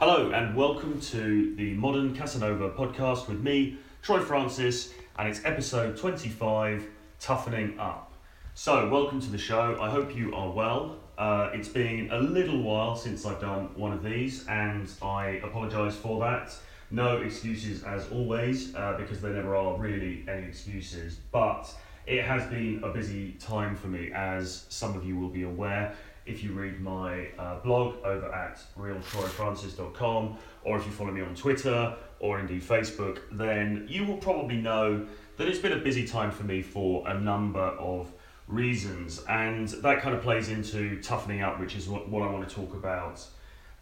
Hello, and welcome to the Modern Casanova podcast with me, Troy Francis, and it's episode 25 Toughening Up. So, welcome to the show. I hope you are well. Uh, it's been a little while since I've done one of these, and I apologise for that. No excuses as always, uh, because there never are really any excuses. But it has been a busy time for me, as some of you will be aware if you read my uh, blog over at realtroyfrancis.com or if you follow me on Twitter or indeed Facebook, then you will probably know that it's been a busy time for me for a number of reasons. And that kind of plays into toughening up, which is what, what I want to talk about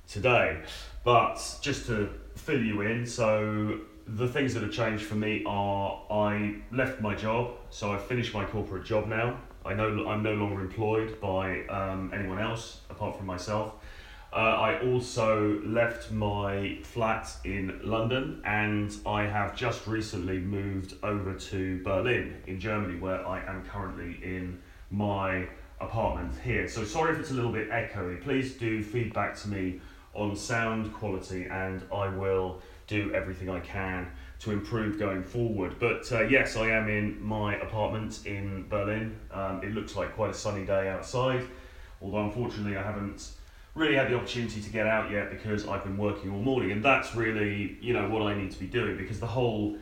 today. But just to fill you in, so the things that have changed for me are I left my job, so I finished my corporate job now. I know I'm no longer employed by um, anyone else apart from myself. Uh, I also left my flat in London and I have just recently moved over to Berlin in Germany, where I am currently in my apartment here. So, sorry if it's a little bit echoey. Please do feedback to me on sound quality and I will do everything I can to improve going forward. But uh, yes, I am in my apartment in Berlin. Um, it looks like quite a sunny day outside, although unfortunately I haven't really had the opportunity to get out yet because I've been working all morning, and that's really you know what I need to be doing because the whole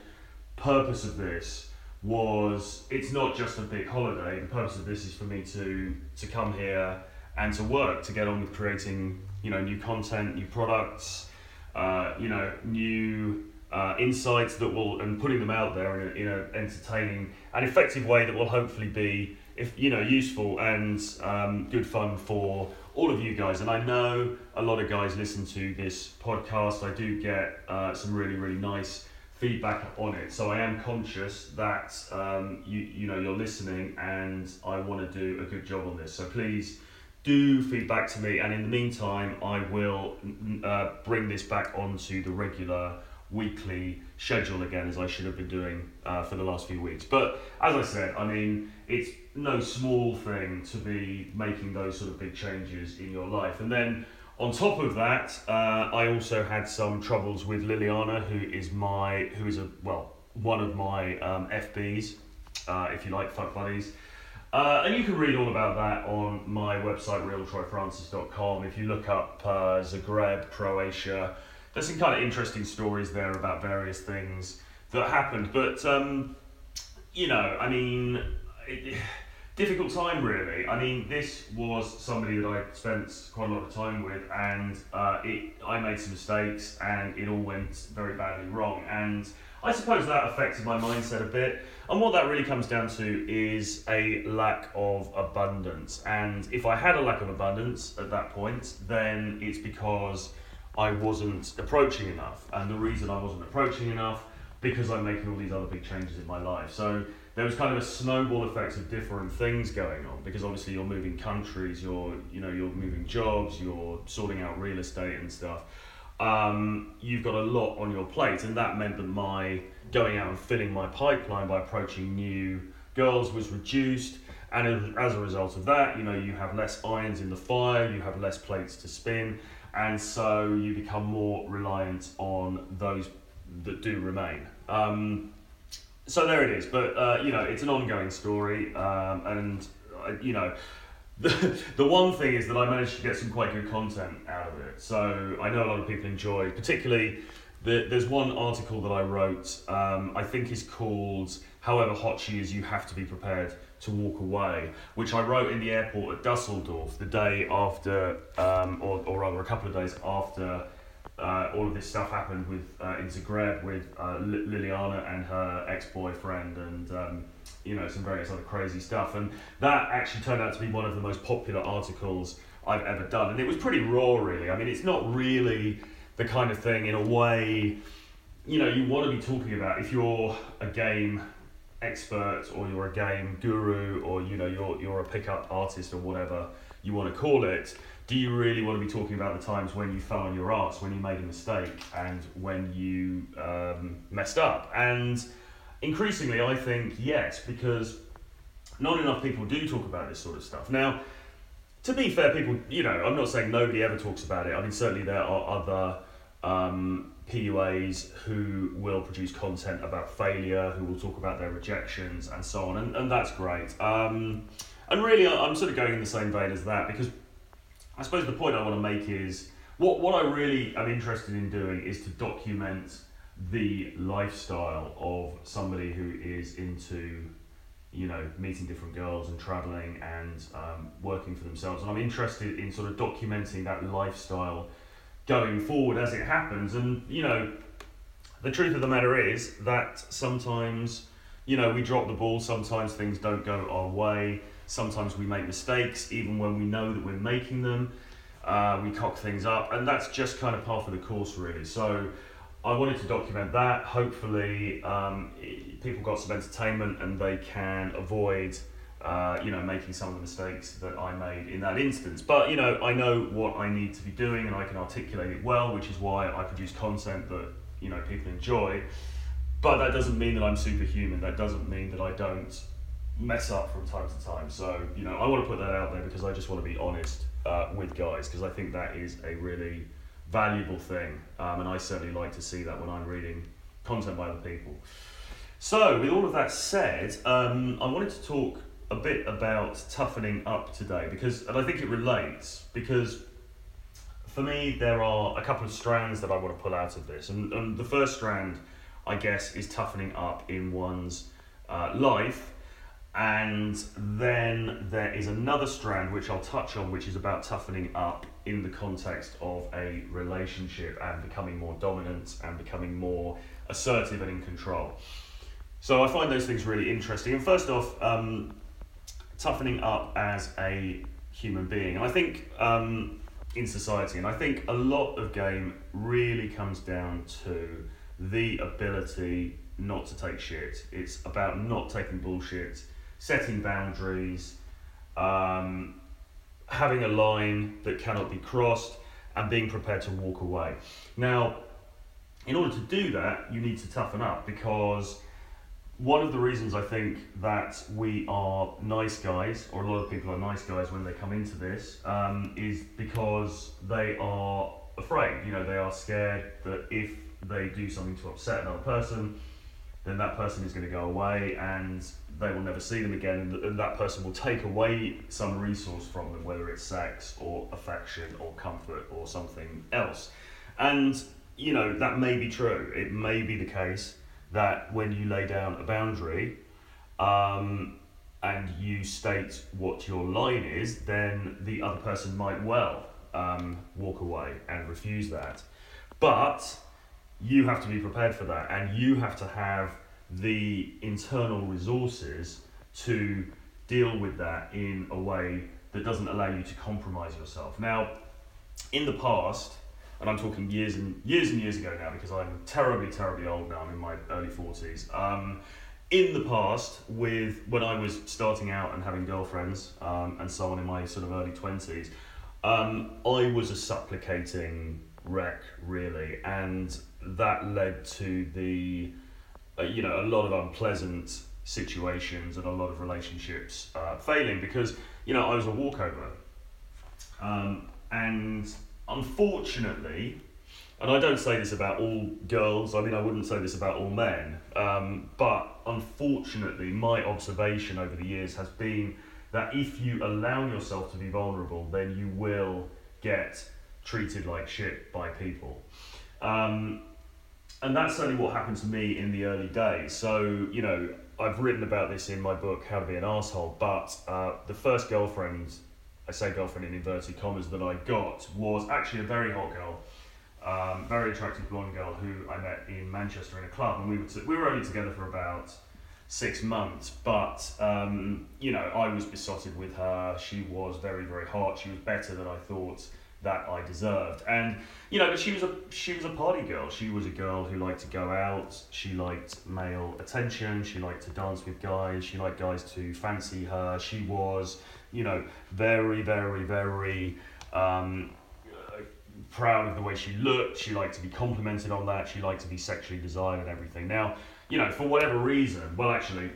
purpose of this was it's not just a big holiday. The purpose of this is for me to to come here and to work to get on with creating you know new content, new products, uh, you know new uh, insights that will and putting them out there in a, in a entertaining and effective way that will hopefully be if you know useful and um, good fun for all of you guys. And I know a lot of guys listen to this podcast. I do get uh, some really really nice feedback on it. So I am conscious that um, you you know you're listening and I want to do a good job on this. So please do feedback to me. And in the meantime I will uh, bring this back onto the regular weekly schedule again as I should have been doing uh, for the last few weeks. But as I said, I mean, it's no small thing to be making those sort of big changes in your life. And then on top of that, uh, I also had some troubles with Liliana, who is my, who is a, well, one of my um, FBs, uh, if you like, fuck buddies. Uh, and you can read all about that on my website, realtroyfrancis.com. If you look up uh, Zagreb, Croatia, there's some kind of interesting stories there about various things that happened. But um, you know, I mean, it, difficult time really. I mean, this was somebody that I spent quite a lot of time with, and uh, it I made some mistakes, and it all went very badly wrong. And I suppose that affected my mindset a bit. And what that really comes down to is a lack of abundance. And if I had a lack of abundance at that point, then it's because I wasn't approaching enough. And the reason I wasn't approaching enough, because I'm making all these other big changes in my life. So there was kind of a snowball effect of different things going on because obviously you're moving countries, you're you know you're moving jobs, you're sorting out real estate and stuff. Um, you've got a lot on your plate, and that meant that my going out and filling my pipeline by approaching new girls was reduced. And as a result of that, you know, you have less irons in the fire, you have less plates to spin, and so you become more reliant on those that do remain. Um, so there it is, but uh, you know it's an ongoing story, um, and uh, you know the, the one thing is that I managed to get some quite good content out of it. So I know a lot of people enjoy, particularly the, there's one article that I wrote. Um, I think is called "However Hot She Is, You Have to Be Prepared." To walk away, which I wrote in the airport at Dusseldorf the day after, um, or, or rather a couple of days after uh, all of this stuff happened with uh, in Zagreb with uh, Liliana and her ex-boyfriend and um, you know some various other crazy stuff. And that actually turned out to be one of the most popular articles I've ever done. And it was pretty raw really. I mean it's not really the kind of thing in a way you know you want to be talking about if you're a game expert or you're a game guru or you know you're you're a pickup artist or whatever you want to call it do you really want to be talking about the times when you fell on your ass when you made a mistake and when you um, messed up? And increasingly i think yes because not enough people do talk about this sort of stuff. Now to be fair people you know i'm not saying nobody ever talks about it. I mean certainly there are other um, PUAs who will produce content about failure, who will talk about their rejections and so on, and, and that's great. Um, and really, I'm sort of going in the same vein as that because I suppose the point I want to make is what, what I really am interested in doing is to document the lifestyle of somebody who is into you know meeting different girls and traveling and um, working for themselves and i'm interested in sort of documenting that lifestyle going forward as it happens and you know the truth of the matter is that sometimes you know we drop the ball sometimes things don't go our way sometimes we make mistakes even when we know that we're making them uh, we cock things up and that's just kind of part of the course really so I wanted to document that. Hopefully, um, people got some entertainment and they can avoid, uh, you know, making some of the mistakes that I made in that instance. But you know, I know what I need to be doing and I can articulate it well, which is why I produce content that you know people enjoy. But that doesn't mean that I'm superhuman. That doesn't mean that I don't mess up from time to time. So you know, I want to put that out there because I just want to be honest uh, with guys because I think that is a really valuable thing, um, and I certainly like to see that when I'm reading content by other people. So, with all of that said, um, I wanted to talk a bit about toughening up today because, and I think it relates because for me there are a couple of strands that I want to pull out of this, and, and the first strand, I guess, is toughening up in one's uh, life. And then there is another strand which I'll touch on, which is about toughening up in the context of a relationship and becoming more dominant and becoming more assertive and in control. So I find those things really interesting. And first off, um, toughening up as a human being. And I think um, in society, and I think a lot of game really comes down to the ability not to take shit. It's about not taking bullshit, setting boundaries, um, having a line that cannot be crossed, and being prepared to walk away. Now, in order to do that, you need to toughen up because one of the reasons I think that we are nice guys, or a lot of people are nice guys when they come into this, um, is because they are afraid. You know, they are scared that if they do something to upset another person, then that person is going to go away and they will never see them again, and that person will take away some resource from them, whether it's sex or affection or comfort or something else. And, you know, that may be true. It may be the case that when you lay down a boundary um, and you state what your line is, then the other person might well um, walk away and refuse that. But you have to be prepared for that, and you have to have the internal resources to deal with that in a way that doesn't allow you to compromise yourself. Now, in the past, and I'm talking years and years and years ago now because I'm terribly, terribly old now. I'm in my early 40s. Um, in the past, with when I was starting out and having girlfriends um, and so on in my sort of early 20s, um, I was a supplicating wreck, really, and that led to the uh, you know, a lot of unpleasant situations and a lot of relationships uh, failing because, you know, I was a walkover. Um, and unfortunately, and I don't say this about all girls, I mean, I wouldn't say this about all men, um, but unfortunately, my observation over the years has been that if you allow yourself to be vulnerable, then you will get treated like shit by people. Um, and that's certainly what happened to me in the early days. So, you know, I've written about this in my book, How to Be an Asshole, but uh, the first girlfriend, I say girlfriend in inverted commas, that I got was actually a very hot girl, um, very attractive blonde girl who I met in Manchester in a club, and we were, t- we were only together for about six months, but, um, you know, I was besotted with her. She was very, very hot. She was better than I thought that I deserved. And you know, but she was a she was a party girl. She was a girl who liked to go out. She liked male attention. She liked to dance with guys. She liked guys to fancy her. She was, you know, very, very, very. Um, proud of the way she looked. She liked to be complimented on that. She liked to be sexually desired and everything. Now, you know, for whatever reason, well, actually,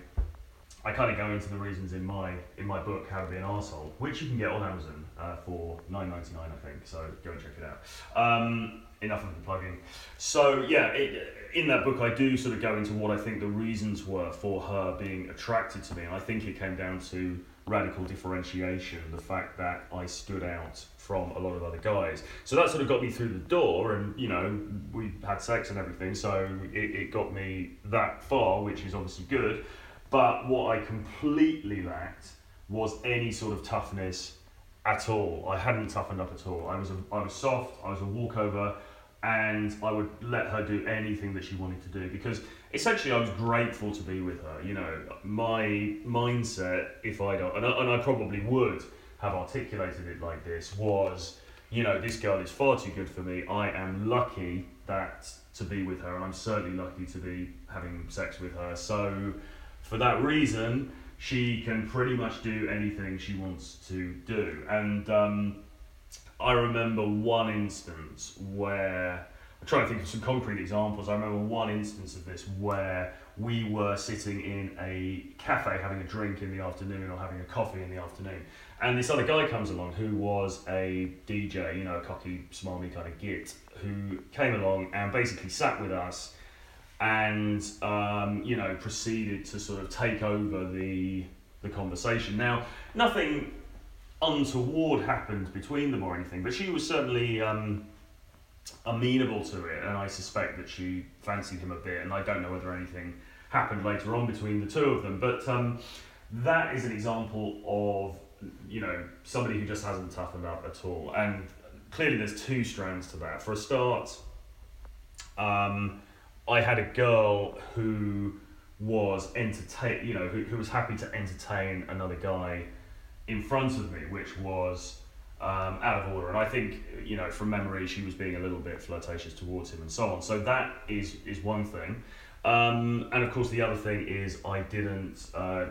I kind of go into the reasons in my in my book How to Be an Asshole, which you can get on Amazon uh, for nine ninety nine, I think. So go and check it out. Um, enough of the plugging. so yeah, it, in that book, I do sort of go into what I think the reasons were for her being attracted to me, and I think it came down to radical differentiation, the fact that I stood out from a lot of other guys. So that sort of got me through the door, and you know, we had sex and everything, so it, it got me that far, which is obviously good. But what I completely lacked was any sort of toughness at all. I hadn't toughened up at all. I was a, I was soft. I was a walkover and I would let her do anything that she wanted to do because essentially I was grateful to be with her. You know, my mindset, if I don't, and I, and I probably would have articulated it like this, was, you know, this girl is far too good for me. I am lucky that to be with her, and I'm certainly lucky to be having sex with her. So, for that reason, she can pretty much do anything she wants to do, and. Um, I remember one instance where trying to think of some concrete examples. I remember one instance of this where we were sitting in a cafe having a drink in the afternoon or having a coffee in the afternoon, and this other guy comes along who was a DJ, you know, a cocky, smarmy kind of git, who came along and basically sat with us and um, you know proceeded to sort of take over the the conversation. Now, nothing untoward happened between them or anything, but she was certainly um, amenable to it, and I suspect that she fancied him a bit. And I don't know whether anything happened later on between the two of them, but um, that is an example of you know somebody who just hasn't toughened up at all. And clearly, there's two strands to that. For a start, um, I had a girl who was entertain, you know, who, who was happy to entertain another guy in front of me, which was um, out of order. And I think, you know, from memory, she was being a little bit flirtatious towards him and so on. So that is is one thing. Um, and of course, the other thing is I didn't uh,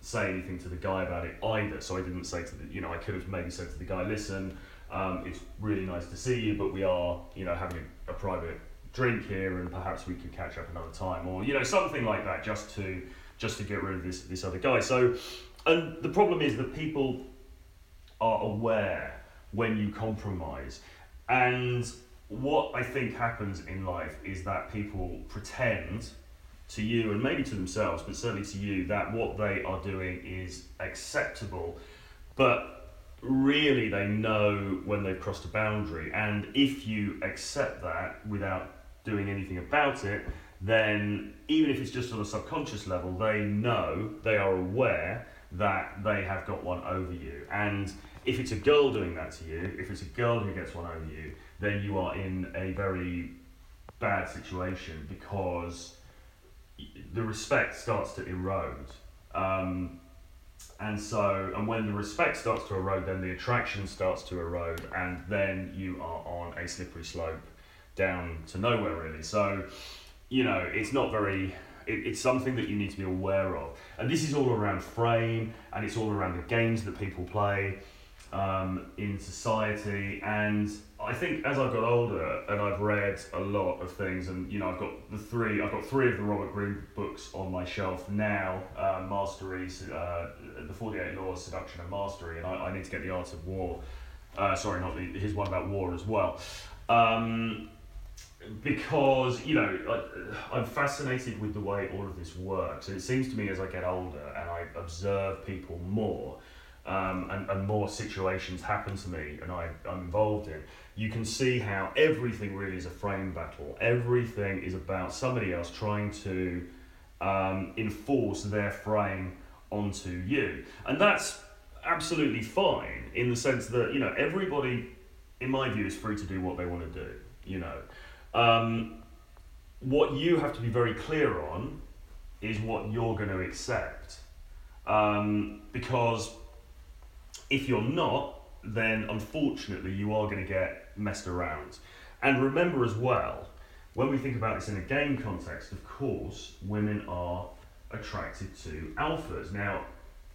say anything to the guy about it either. So I didn't say to the, you know, I could have maybe said to the guy, listen, um, it's really nice to see you, but we are, you know, having a, a private drink here, and perhaps we could catch up another time, or you know, something like that, just to just to get rid of this this other guy. So and the problem is that people are aware when you compromise. And what I think happens in life is that people pretend to you and maybe to themselves, but certainly to you, that what they are doing is acceptable. But really, they know when they've crossed a boundary. And if you accept that without doing anything about it, then even if it's just on a subconscious level, they know, they are aware that they have got one over you. And if it's a girl doing that to you, if it's a girl who gets one over you, then you are in a very bad situation because the respect starts to erode. Um, and so, and when the respect starts to erode, then the attraction starts to erode, and then you are on a slippery slope down to nowhere, really. So, you know, it's not very it, it's something that you need to be aware of. And this is all around frame and it's all around the games that people play um, in society. And I think as I've got older and I've read a lot of things, and you know, I've got the three, I've got three of the Robert Greene books on my shelf now uh, Mastery, uh, The 48 Laws, Seduction and Mastery, and I, I need to get The Art of War. Uh, sorry, not the, his one about war as well. Um, because you know I, am fascinated with the way all of this works and it seems to me as i get older and i observe people more um, and, and more situations happen to me and I, i'm involved in you can see how everything really is a frame battle. Everything is about somebody else trying to um, enforce their frame onto you. And that's absolutely fine in the sense that you know everybody in my view is free to do what they want to do you know. Um, what you have to be very clear on is what you're going to accept. Um, because if you're not, then unfortunately you are going to get messed around. And remember as well, when we think about this in a game context, of course, women are attracted to alphas. Now,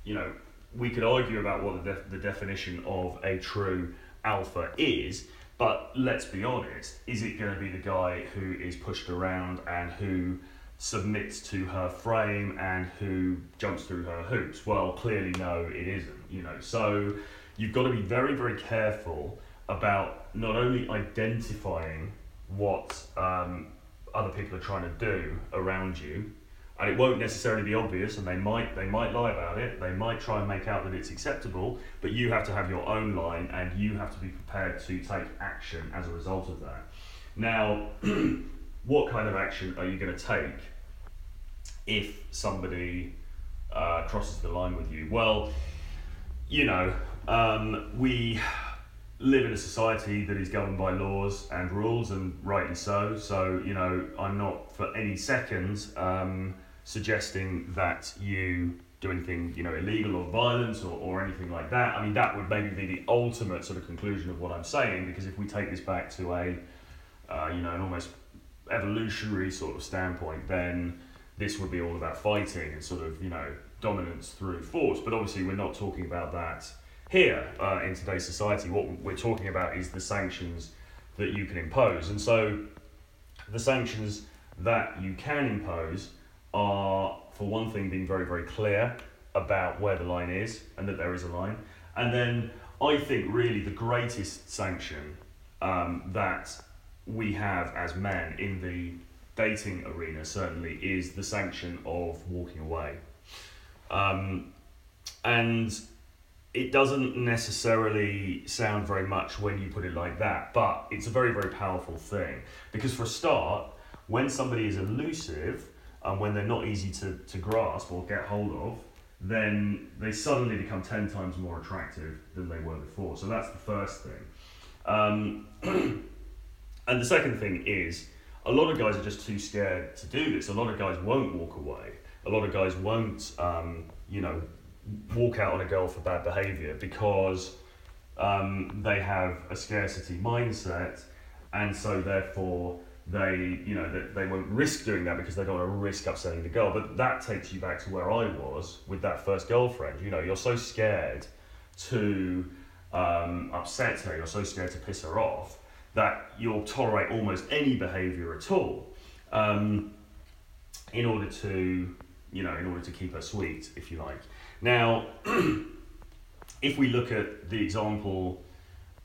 you know, we could argue about what the, def- the definition of a true alpha is, but let's be honest, is it going to be the guy who is pushed around and who submits to her frame and who jumps through her hoops? Well, clearly, no, it isn't, you know. So you've got to be very, very careful about not only identifying what um, other people are trying to do around you, and it won't necessarily be obvious, and they might they might lie about it. They might try and make out that it's acceptable, but you have to have your own line, and you have to be prepared to take action as a result of that. Now, what kind of action are you going to take if somebody uh, crosses the line with you? Well, you know, um, we live in a society that is governed by laws and rules, and rightly so. So, you know, I'm not for any seconds um, suggesting that you do anything, you know, illegal or violent or, or anything like that. I mean, that would maybe be the ultimate sort of conclusion of what I'm saying, because if we take this back to a, uh, you know, an almost evolutionary sort of standpoint, then this would be all about fighting and sort of, you know, dominance through force. But obviously, we're not talking about that here uh, in today's society. What we're talking about is the sanctions that you can impose. And so, the sanctions that you can impose are, for one thing, being very, very clear about where the line is and that there is a line. And then, I think really the greatest sanction um, that we have as men in the dating arena certainly is the sanction of walking away. Um, and it doesn't necessarily sound very much when you put it like that, but it's a very, very powerful thing. Because for a start, when somebody is elusive and when they're not easy to, to grasp or get hold of, then they suddenly become 10 times more attractive than they were before. So that's the first thing. Um, and the second thing is, a lot of guys are just too scared to do this. A lot of guys won't walk away. A lot of guys won't, um, you know, walk out on a girl for bad behaviour because um, they have a scarcity mindset, and so therefore they, you know, they, they won't risk doing that because they don't want to risk upsetting the girl. But that takes you back to where I was with that first girlfriend. You know, you're so scared to um, upset her, you're so scared to piss her off that you'll tolerate almost any behaviour at all um, in order to, you know, in order to keep her sweet, if you like. Now, if we look at the example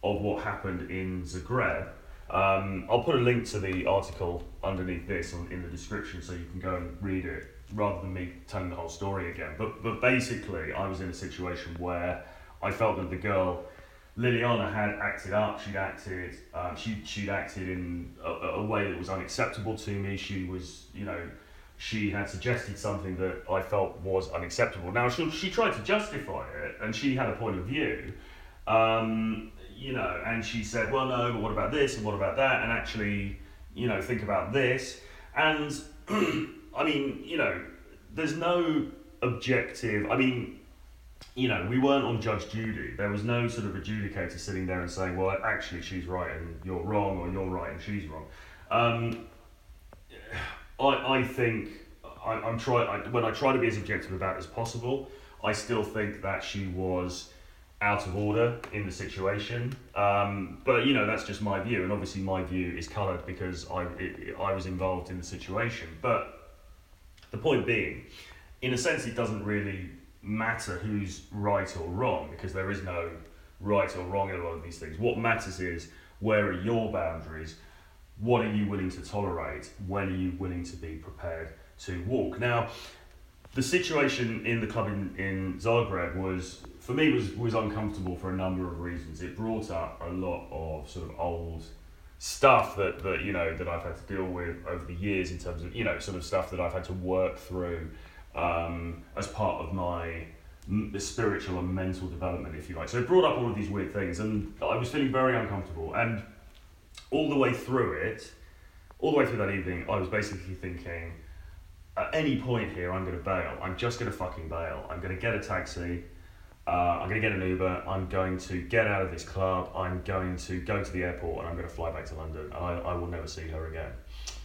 of what happened in Zagreb, um, I'll put a link to the article underneath this on, in the description so you can go and read it rather than me telling the whole story again. But, but basically, I was in a situation where I felt that the girl Liliana had acted up. She'd acted. Um, she she'd acted in a, a, way that was unacceptable to me. She was, you know, she had suggested something that I felt was unacceptable. Now she she tried to justify it, and she had a point of view. Um, you know, and she said, well, no, but what about this and what about that? And actually, you know, think about this. And I mean, you know, there's no objective. I mean, you know, we weren't on Judge Judy. There was no sort of adjudicator sitting there and saying, well, actually, she's right and you're wrong, or you're right and she's wrong. Um, I, I think I, I'm try, when I try to be as objective about it as possible, I still think that she was out of order in the situation. Um, but you know, that's just my view, and obviously my view is coloured because I it, I was involved in the situation. But the point being, in a sense, it doesn't really matter who's right or wrong because there is no right or wrong in a lot of these things. What matters is where are your boundaries? What are you willing to tolerate? When are you willing to be prepared to walk? Now, the situation in the club in, in Zagreb was, for me, was, was uncomfortable for a number of reasons. It brought up a lot of sort of old stuff that, that you know that I've had to deal with over the years in terms of you know sort of stuff that I've had to work through um, as part of my spiritual and mental development, if you like. So it brought up all of these weird things, and I was feeling very uncomfortable. And all the way through it, all the way through that evening, I was basically thinking, at any point here, I'm going to bail. I'm just going to fucking bail. I'm going to get a taxi. Uh, I'm going to get an Uber. I'm going to get out of this club. I'm going to go to the airport and I'm going to fly back to London. And I, I will never see her again.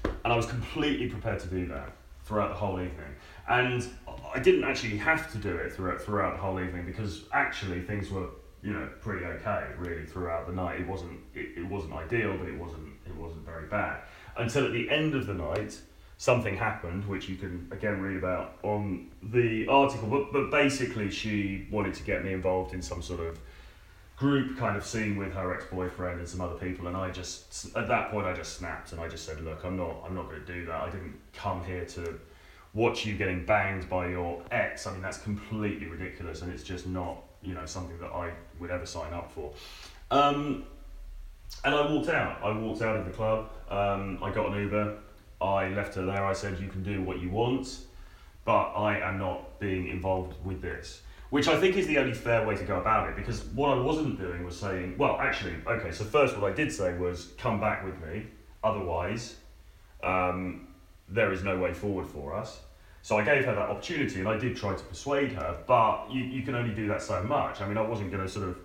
And I was completely prepared to do that throughout the whole evening. And I didn't actually have to do it throughout throughout the whole evening because actually things were you know pretty okay really throughout the night. It wasn't it, it wasn't ideal, but it wasn't it wasn't very bad until at the end of the night something happened, which you can again read about on the article. But but basically she wanted to get me involved in some sort of group kind of scene with her ex-boyfriend and some other people and I just at that point I just snapped and I just said look I'm not I'm not going to do that I didn't come here to watch you getting banged by your ex I mean that's completely ridiculous and it's just not you know something that I would ever sign up for. Um, and I walked out. I walked out of the club. Um, I got an Uber. I left her there. I said you can do what you want but I am not being involved with this which I think is the only fair way to go about it because what I wasn't doing was saying, well, actually, okay, so first what I did say was come back with me, otherwise, um, there is no way forward for us. So I gave her that opportunity and I did try to persuade her, but you, you can only do that so much. I mean, I wasn't going to sort of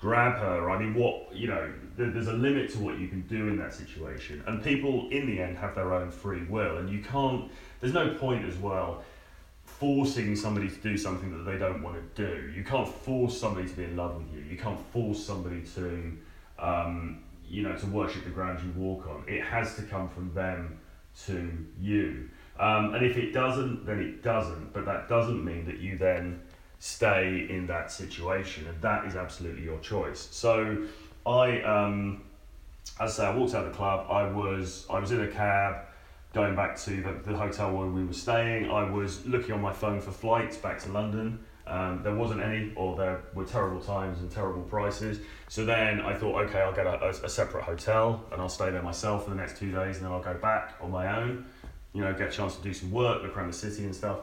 grab her. I mean, what, you know, there, there's a limit to what you can do in that situation. And people, in the end, have their own free will, and you can't, there's no point as well forcing somebody to do something that they don't want to do. You can't force somebody to be in love with you. You can't force somebody to, um, you know, to worship the ground you walk on. It has to come from them to you. Um, and if it doesn't, then it doesn't. But that doesn't mean that you then stay in that situation, and that is absolutely your choice. So, I, um, as I say, I walked out of the club. I was I was in a cab going back to the, the hotel where we were staying, I was looking on my phone for flights back to London. Um, there wasn't any, or there were terrible times and terrible prices. So then I thought, okay, I'll get a, a, a, separate hotel and I'll stay there myself for the next two days, and then I'll go back on my own. You know, get a chance to do some work, look around the city and stuff.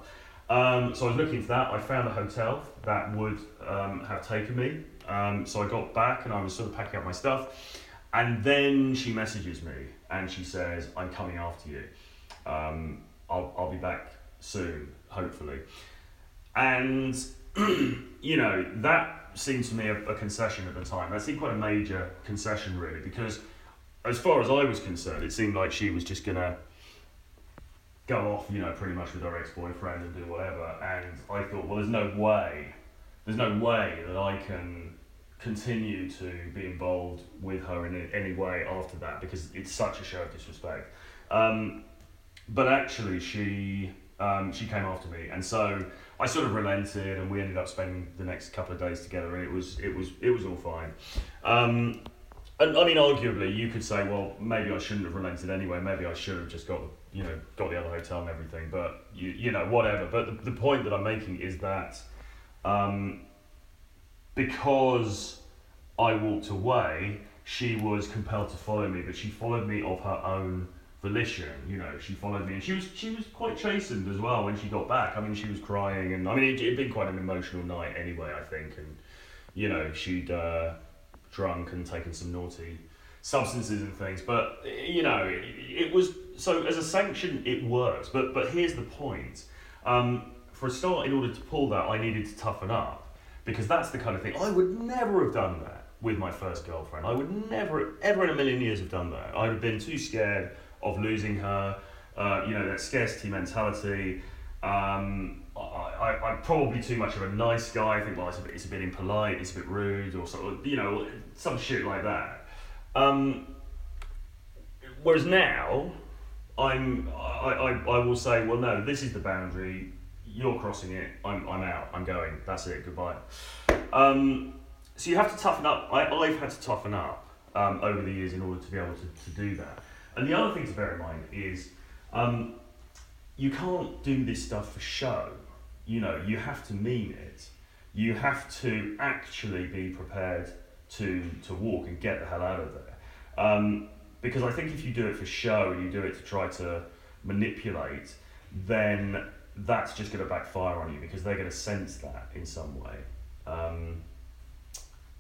Um, so I was looking for that. I found a hotel that would um, have taken me. Um, so I got back and I was sort of packing up my stuff. And then she messages me and she says, I'm coming after you. Um, I'll, I'll be back soon, hopefully. And, you know, that seemed to me a, a, concession at the time. That seemed quite a major concession, really, because as far as I was concerned, it seemed like she was just going to go off, you know, pretty much with her ex boyfriend and do whatever. And I thought, well, there's no way, there's no way that I can continue to be involved with her in any way after that because it's such a show of disrespect. Um, but actually, she um, she came after me, and so I sort of relented, and we ended up spending the next couple of days together, and it was it was it was all fine. Um, and I mean, arguably, you could say, well, maybe I shouldn't have relented anyway. Maybe I should have just got you know got the other hotel and everything. But you you know whatever. But the, the point that I'm making is that um, because I walked away, she was compelled to follow me, but she followed me of her own volition. You know, she followed me, and she was she was quite chastened as well when she got back. I mean, she was crying, and I mean, it had been quite an emotional night anyway. I think, and you know, she'd uh, drunk and taken some naughty substances and things. But you know, it, it was so as a sanction, it works. But but here's the point. Um, for a start, in order to pull that, I needed to toughen up because that's the kind of thing I would never have done that with my first girlfriend. I would never, ever in a million years have done that. I'd have been too scared of losing her. Uh, you know that scarcity mentality. Um, I, I'm probably too much of a nice guy. I think well, it's a bit, it's a bit impolite, it's a bit rude, or sort of, you know, some shit like that. Um, whereas now, I'm, I, I, I will say, well, no, this is the boundary you're crossing it, I'm, I'm out, I'm going, that's it, goodbye. Um, so you have to toughen up. I, I've had to toughen up um, over the years in order to be able to, to do that. And the other thing to bear in mind is um, you can't do this stuff for show. You know, you have to mean it. You have to actually be prepared to, to walk and get the hell out of there. Um, because I think if you do it for show and you do it to try to manipulate, then that's just going to backfire on you because they're going to sense that in some way. Um,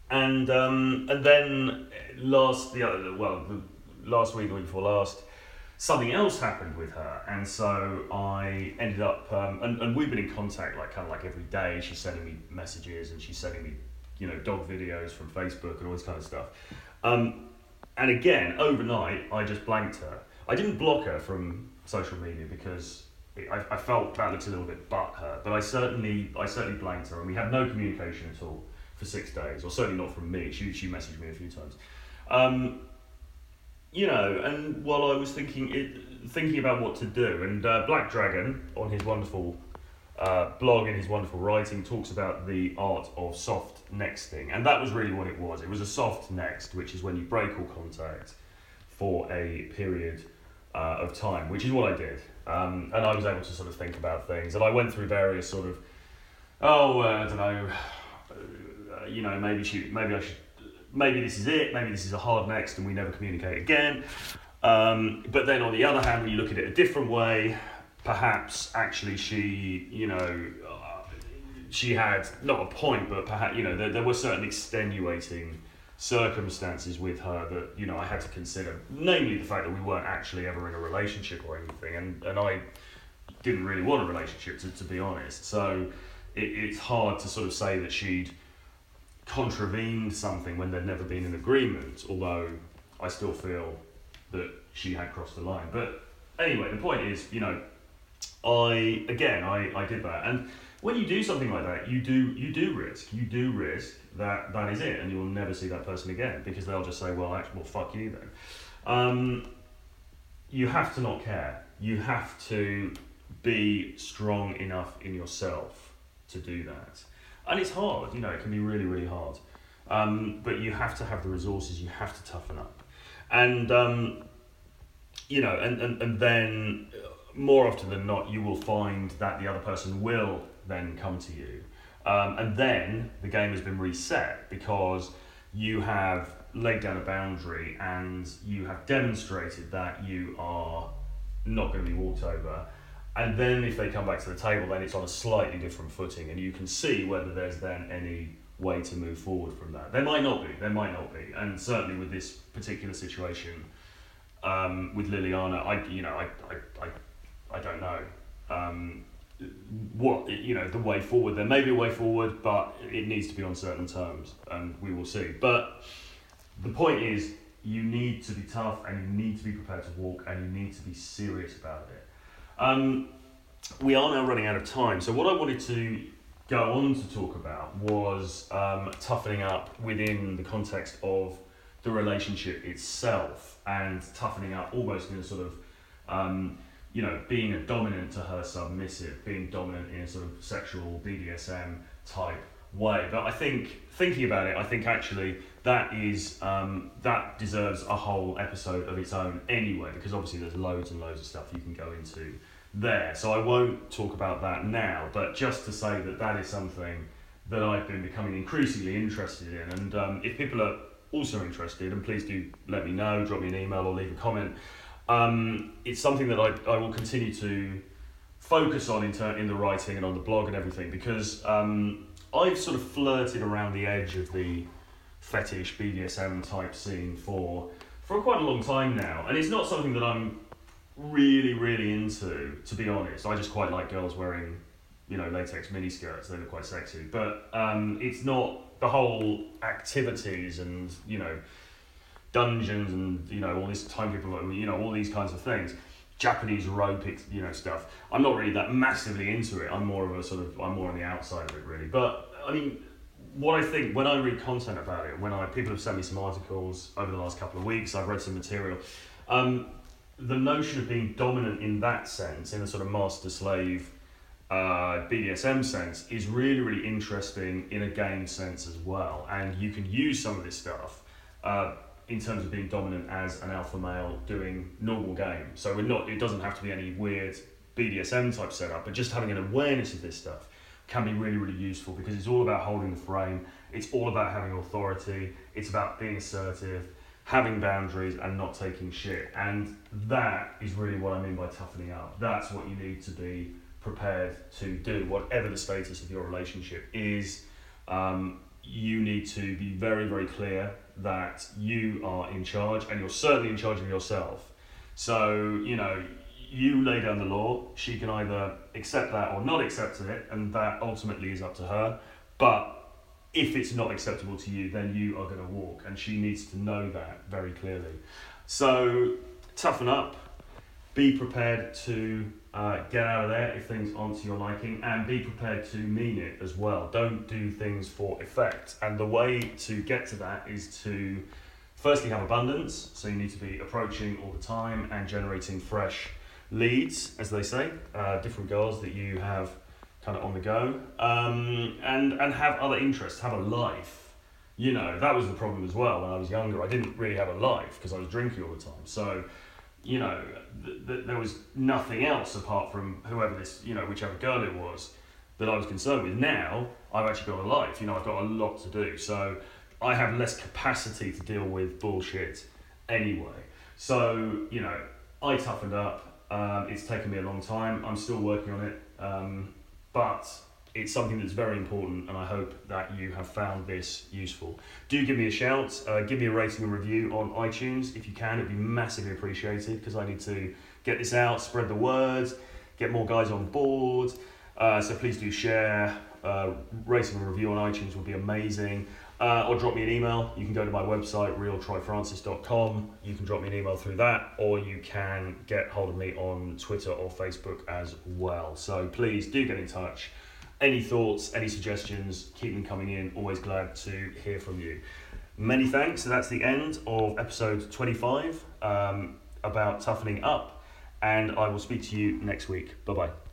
and um, and then last the other well the last week the week before last something else happened with her and so I ended up um, and, and we've been in contact like kind of like every day. She's sending me messages and she's sending me you know dog videos from Facebook and all this kind of stuff. Um, and again overnight I just blanked her. I didn't block her from social media because I, I felt that looked a little bit butthurt, but I certainly I certainly blanked her, and we had no communication at all for six days, or certainly not from me. She she messaged me a few times, um, you know. And while I was thinking it, thinking about what to do, and uh, Black Dragon on his wonderful uh, blog and his wonderful writing talks about the art of soft nexting, and that was really what it was. It was a soft next, which is when you break all contact for a period uh, of time, which is what I did. Um, and I was able to sort of think about things, and I went through various sort of, oh, uh, I don't know, uh, you know, maybe she, maybe I should, maybe this is it, maybe this is a hard next, and we never communicate again. Um, but then on the other hand, when you look at it a different way, perhaps actually she, you know, uh, she had not a point, but perhaps you know there, there were certain extenuating circumstances with her that you know I had to consider, namely the fact that we weren't actually ever in a relationship or anything, and and I didn't really want a relationship to, to be honest. So it, it's hard to sort of say that she'd contravened something when there'd never been an agreement, although I still feel that she had crossed the line. But anyway, the point is, you know, I again I, I did that. And when you do something like that you do you do risk you do risk that that is it and you'll never see that person again because they'll just say well actually well fuck you then. Um, you have to not care. You have to be strong enough in yourself to do that and it's hard you know it can be really really hard um, but you have to have the resources you have to toughen up and um, you know and, and, and then more often than not, you will find that the other person will then come to you. Um, and then the game has been reset because you have laid down a boundary and you have demonstrated that you are not going to be walked over. And then if they come back to the table, then it's on a slightly different footing, and you can see whether there's then any way to move forward from that. There might not be, there might not be, and certainly with this particular situation um, with Liliana, I you know I, I, I I don't know. Um, what you know the way forward there may be a way forward but it needs to be on certain terms and we will see but the point is you need to be tough and you need to be prepared to walk and you need to be serious about it um, we are now running out of time so what i wanted to go on to talk about was um, toughening up within the context of the relationship itself and toughening up almost in a sort of um, you know, being a dominant to her submissive, being dominant in a sort of sexual BDSM type way. But I think thinking about it, I think actually that is um, that deserves a whole episode of its own anyway, because obviously there's loads and loads of stuff you can go into there. So I won't talk about that now, but just to say that that is something that I've been becoming increasingly interested in, and um, if people are also interested, and please do let me know, drop me an email or leave a comment. Um, it's something that I, I will continue to focus on in, ter- in the writing and on the blog and everything because um, I've sort of flirted around the edge of the fetish BDSM type scene for for quite a long time now, and it's not something that I'm really really into. To be honest, I just quite like girls wearing you know latex miniskirts; they look quite sexy. But um, it's not the whole activities and you know dungeons and you know all this time people you know all these kinds of things. Japanese rope you know stuff. I'm not really that massively into it. I'm more of a sort of i'm more on the outside of it really. But i mean what i think when i read content about it when i people have sent me some articles over the last couple of weeks i've read some material um, the notion of being dominant in that sense in a sort of master slave uh, BDSM sense is really, really interesting in a game sense as well. And you can use some of this stuff uh, in terms of being dominant as an alpha male doing normal game. So we're not. It doesn't have to be any weird BDSM type setup, but just having an awareness of this stuff can be really really useful because it's all about holding the frame. It's all about having authority. It's about being assertive, having boundaries, and not taking shit. And that is really what I mean by toughening up. That's what you need to be prepared to do, whatever the status of your relationship is. Um, you need to be very, very clear that you are in charge and you're certainly in charge of yourself. So, you know, you lay down the law, she can either accept that or not accept it, and that ultimately is up to her. But if it's not acceptable to you, then you are going to walk, and she needs to know that very clearly. So, toughen up, be prepared to uh, get out of there if things aren't to your liking and be prepared to mean it as well. Don't do things for effect. And the way to get to that is to firstly have abundance. So you need to be approaching all the time and generating fresh leads, as they say, uh, different girls that you have kind of on the go, um, and and have other interests, have a life. You know, that was the problem as well when I was younger. I didn't really have a life because I was drinking all the time. So, you know, th- th- there was nothing else apart from whoever this, you know, whichever girl it was that I was concerned with. Now I've actually got a life. You know, I've got a lot to do. So I have less capacity to deal with bullshit anyway. So you know, I toughened up. Um, it's taken me a long time. I'm still working on it, um, but it's something that's very important, and I hope that you have found this useful. Do give me a shout. Uh, give me a rating and review on iTunes if you can. It'd be massively appreciated because I need to get this out, spread the word, get more guys on board. Uh, so please do share. Uh, rating and review on iTunes would be amazing. Uh, or drop me an email. You can go to my website, realtroyfrancis.com. You can drop me an email through that, or you can get hold of me on Twitter or Facebook as well. So please do get in touch. Any thoughts, any suggestions, keep them coming in. Always glad to hear from you. Many thanks. So that's the end of episode 25 um, about toughening up, and I will speak to you next week. Bye bye.